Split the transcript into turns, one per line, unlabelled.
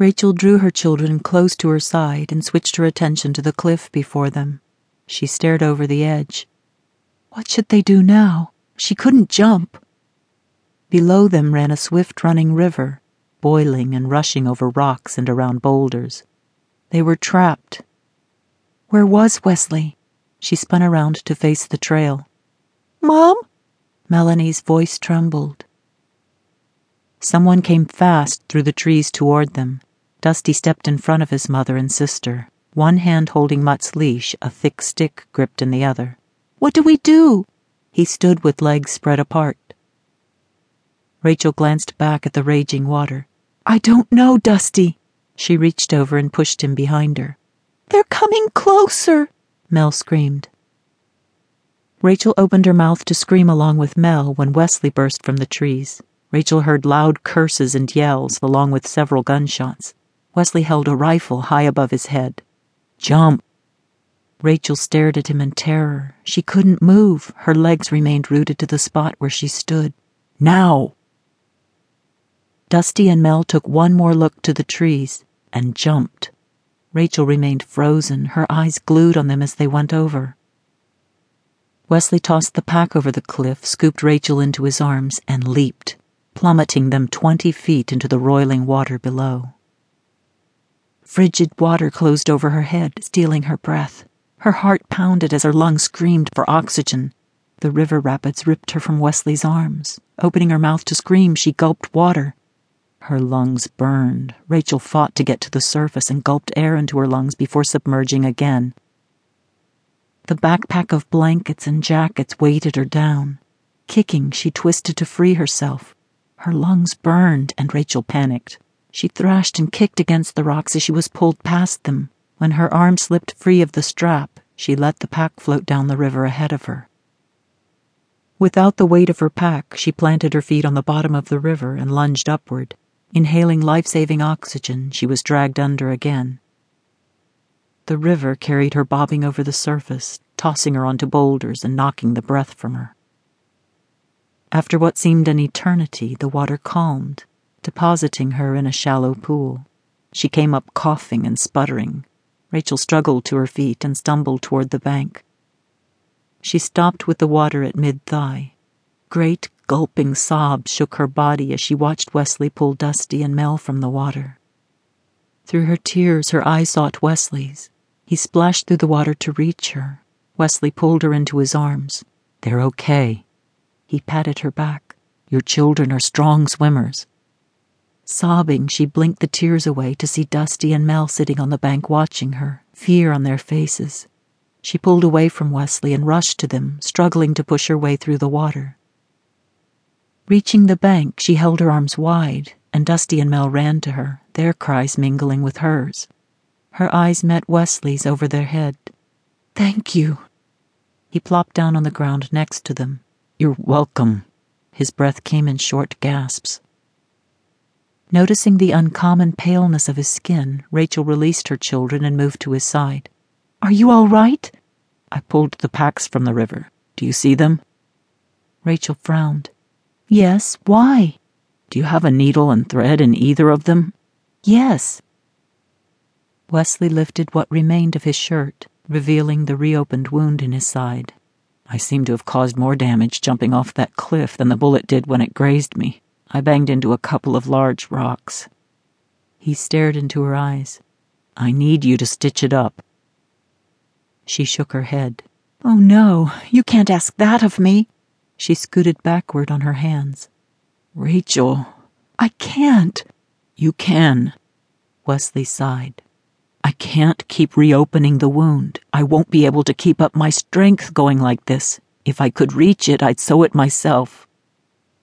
Rachel drew her children close to her side and switched her attention to the cliff before them. She stared over the edge. What should they do now? She couldn't jump. Below them ran a swift running river, boiling and rushing over rocks and around boulders. They were trapped. Where was Wesley? She spun around to face the trail. Mom? Melanie's voice trembled. Someone came fast through the trees toward them. Dusty stepped in front of his mother and sister, one hand holding Mutt's leash, a thick stick gripped in the other. What do we do? He stood with legs spread apart. Rachel glanced back at the raging water. I don't know, Dusty. She reached over and pushed him behind her. They're coming closer, Mel screamed. Rachel opened her mouth to scream along with Mel when Wesley burst from the trees. Rachel heard loud curses and yells, along with several gunshots. Wesley held a rifle high above his head. Jump! Rachel stared at him in terror. She couldn't move. Her legs remained rooted to the spot where she stood. Now! Dusty and Mel took one more look to the trees and jumped. Rachel remained frozen, her eyes glued on them as they went over. Wesley tossed the pack over the cliff, scooped Rachel into his arms, and leaped, plummeting them twenty feet into the roiling water below. Frigid water closed over her head, stealing her breath. Her heart pounded as her lungs screamed for oxygen. The river rapids ripped her from Wesley's arms. Opening her mouth to scream, she gulped water. Her lungs burned. Rachel fought to get to the surface and gulped air into her lungs before submerging again. The backpack of blankets and jackets weighted her down. Kicking, she twisted to free herself. Her lungs burned, and Rachel panicked. She thrashed and kicked against the rocks as she was pulled past them. When her arm slipped free of the strap, she let the pack float down the river ahead of her. Without the weight of her pack, she planted her feet on the bottom of the river and lunged upward. Inhaling life saving oxygen, she was dragged under again. The river carried her bobbing over the surface, tossing her onto boulders and knocking the breath from her. After what seemed an eternity, the water calmed depositing her in a shallow pool. She came up coughing and sputtering. Rachel struggled to her feet and stumbled toward the bank. She stopped with the water at mid thigh. Great gulping sobs shook her body as she watched Wesley pull Dusty and Mel from the water. Through her tears, her eyes sought Wesley's. He splashed through the water to reach her. Wesley pulled her into his arms. They're okay. He patted her back. Your children are strong swimmers. Sobbing, she blinked the tears away to see Dusty and Mel sitting on the bank watching her, fear on their faces. She pulled away from Wesley and rushed to them, struggling to push her way through the water. Reaching the bank, she held her arms wide, and Dusty and Mel ran to her, their cries mingling with hers. Her eyes met Wesley's over their head. Thank you. He plopped down on the ground next to them. You're welcome. His breath came in short gasps. Noticing the uncommon paleness of his skin, Rachel released her children and moved to his side. Are you all right? I pulled the packs from the river. Do you see them? Rachel frowned. Yes, why? Do you have a needle and thread in either of them? Yes. Wesley lifted what remained of his shirt, revealing the reopened wound in his side. I seem to have caused more damage jumping off that cliff than the bullet did when it grazed me. I banged into a couple of large rocks. He stared into her eyes. I need you to stitch it up. She shook her head. Oh no, you can't ask that of me. She scooted backward on her hands. Rachel. I can't. You can. Wesley sighed. I can't keep reopening the wound. I won't be able to keep up my strength going like this. If I could reach it, I'd sew it myself.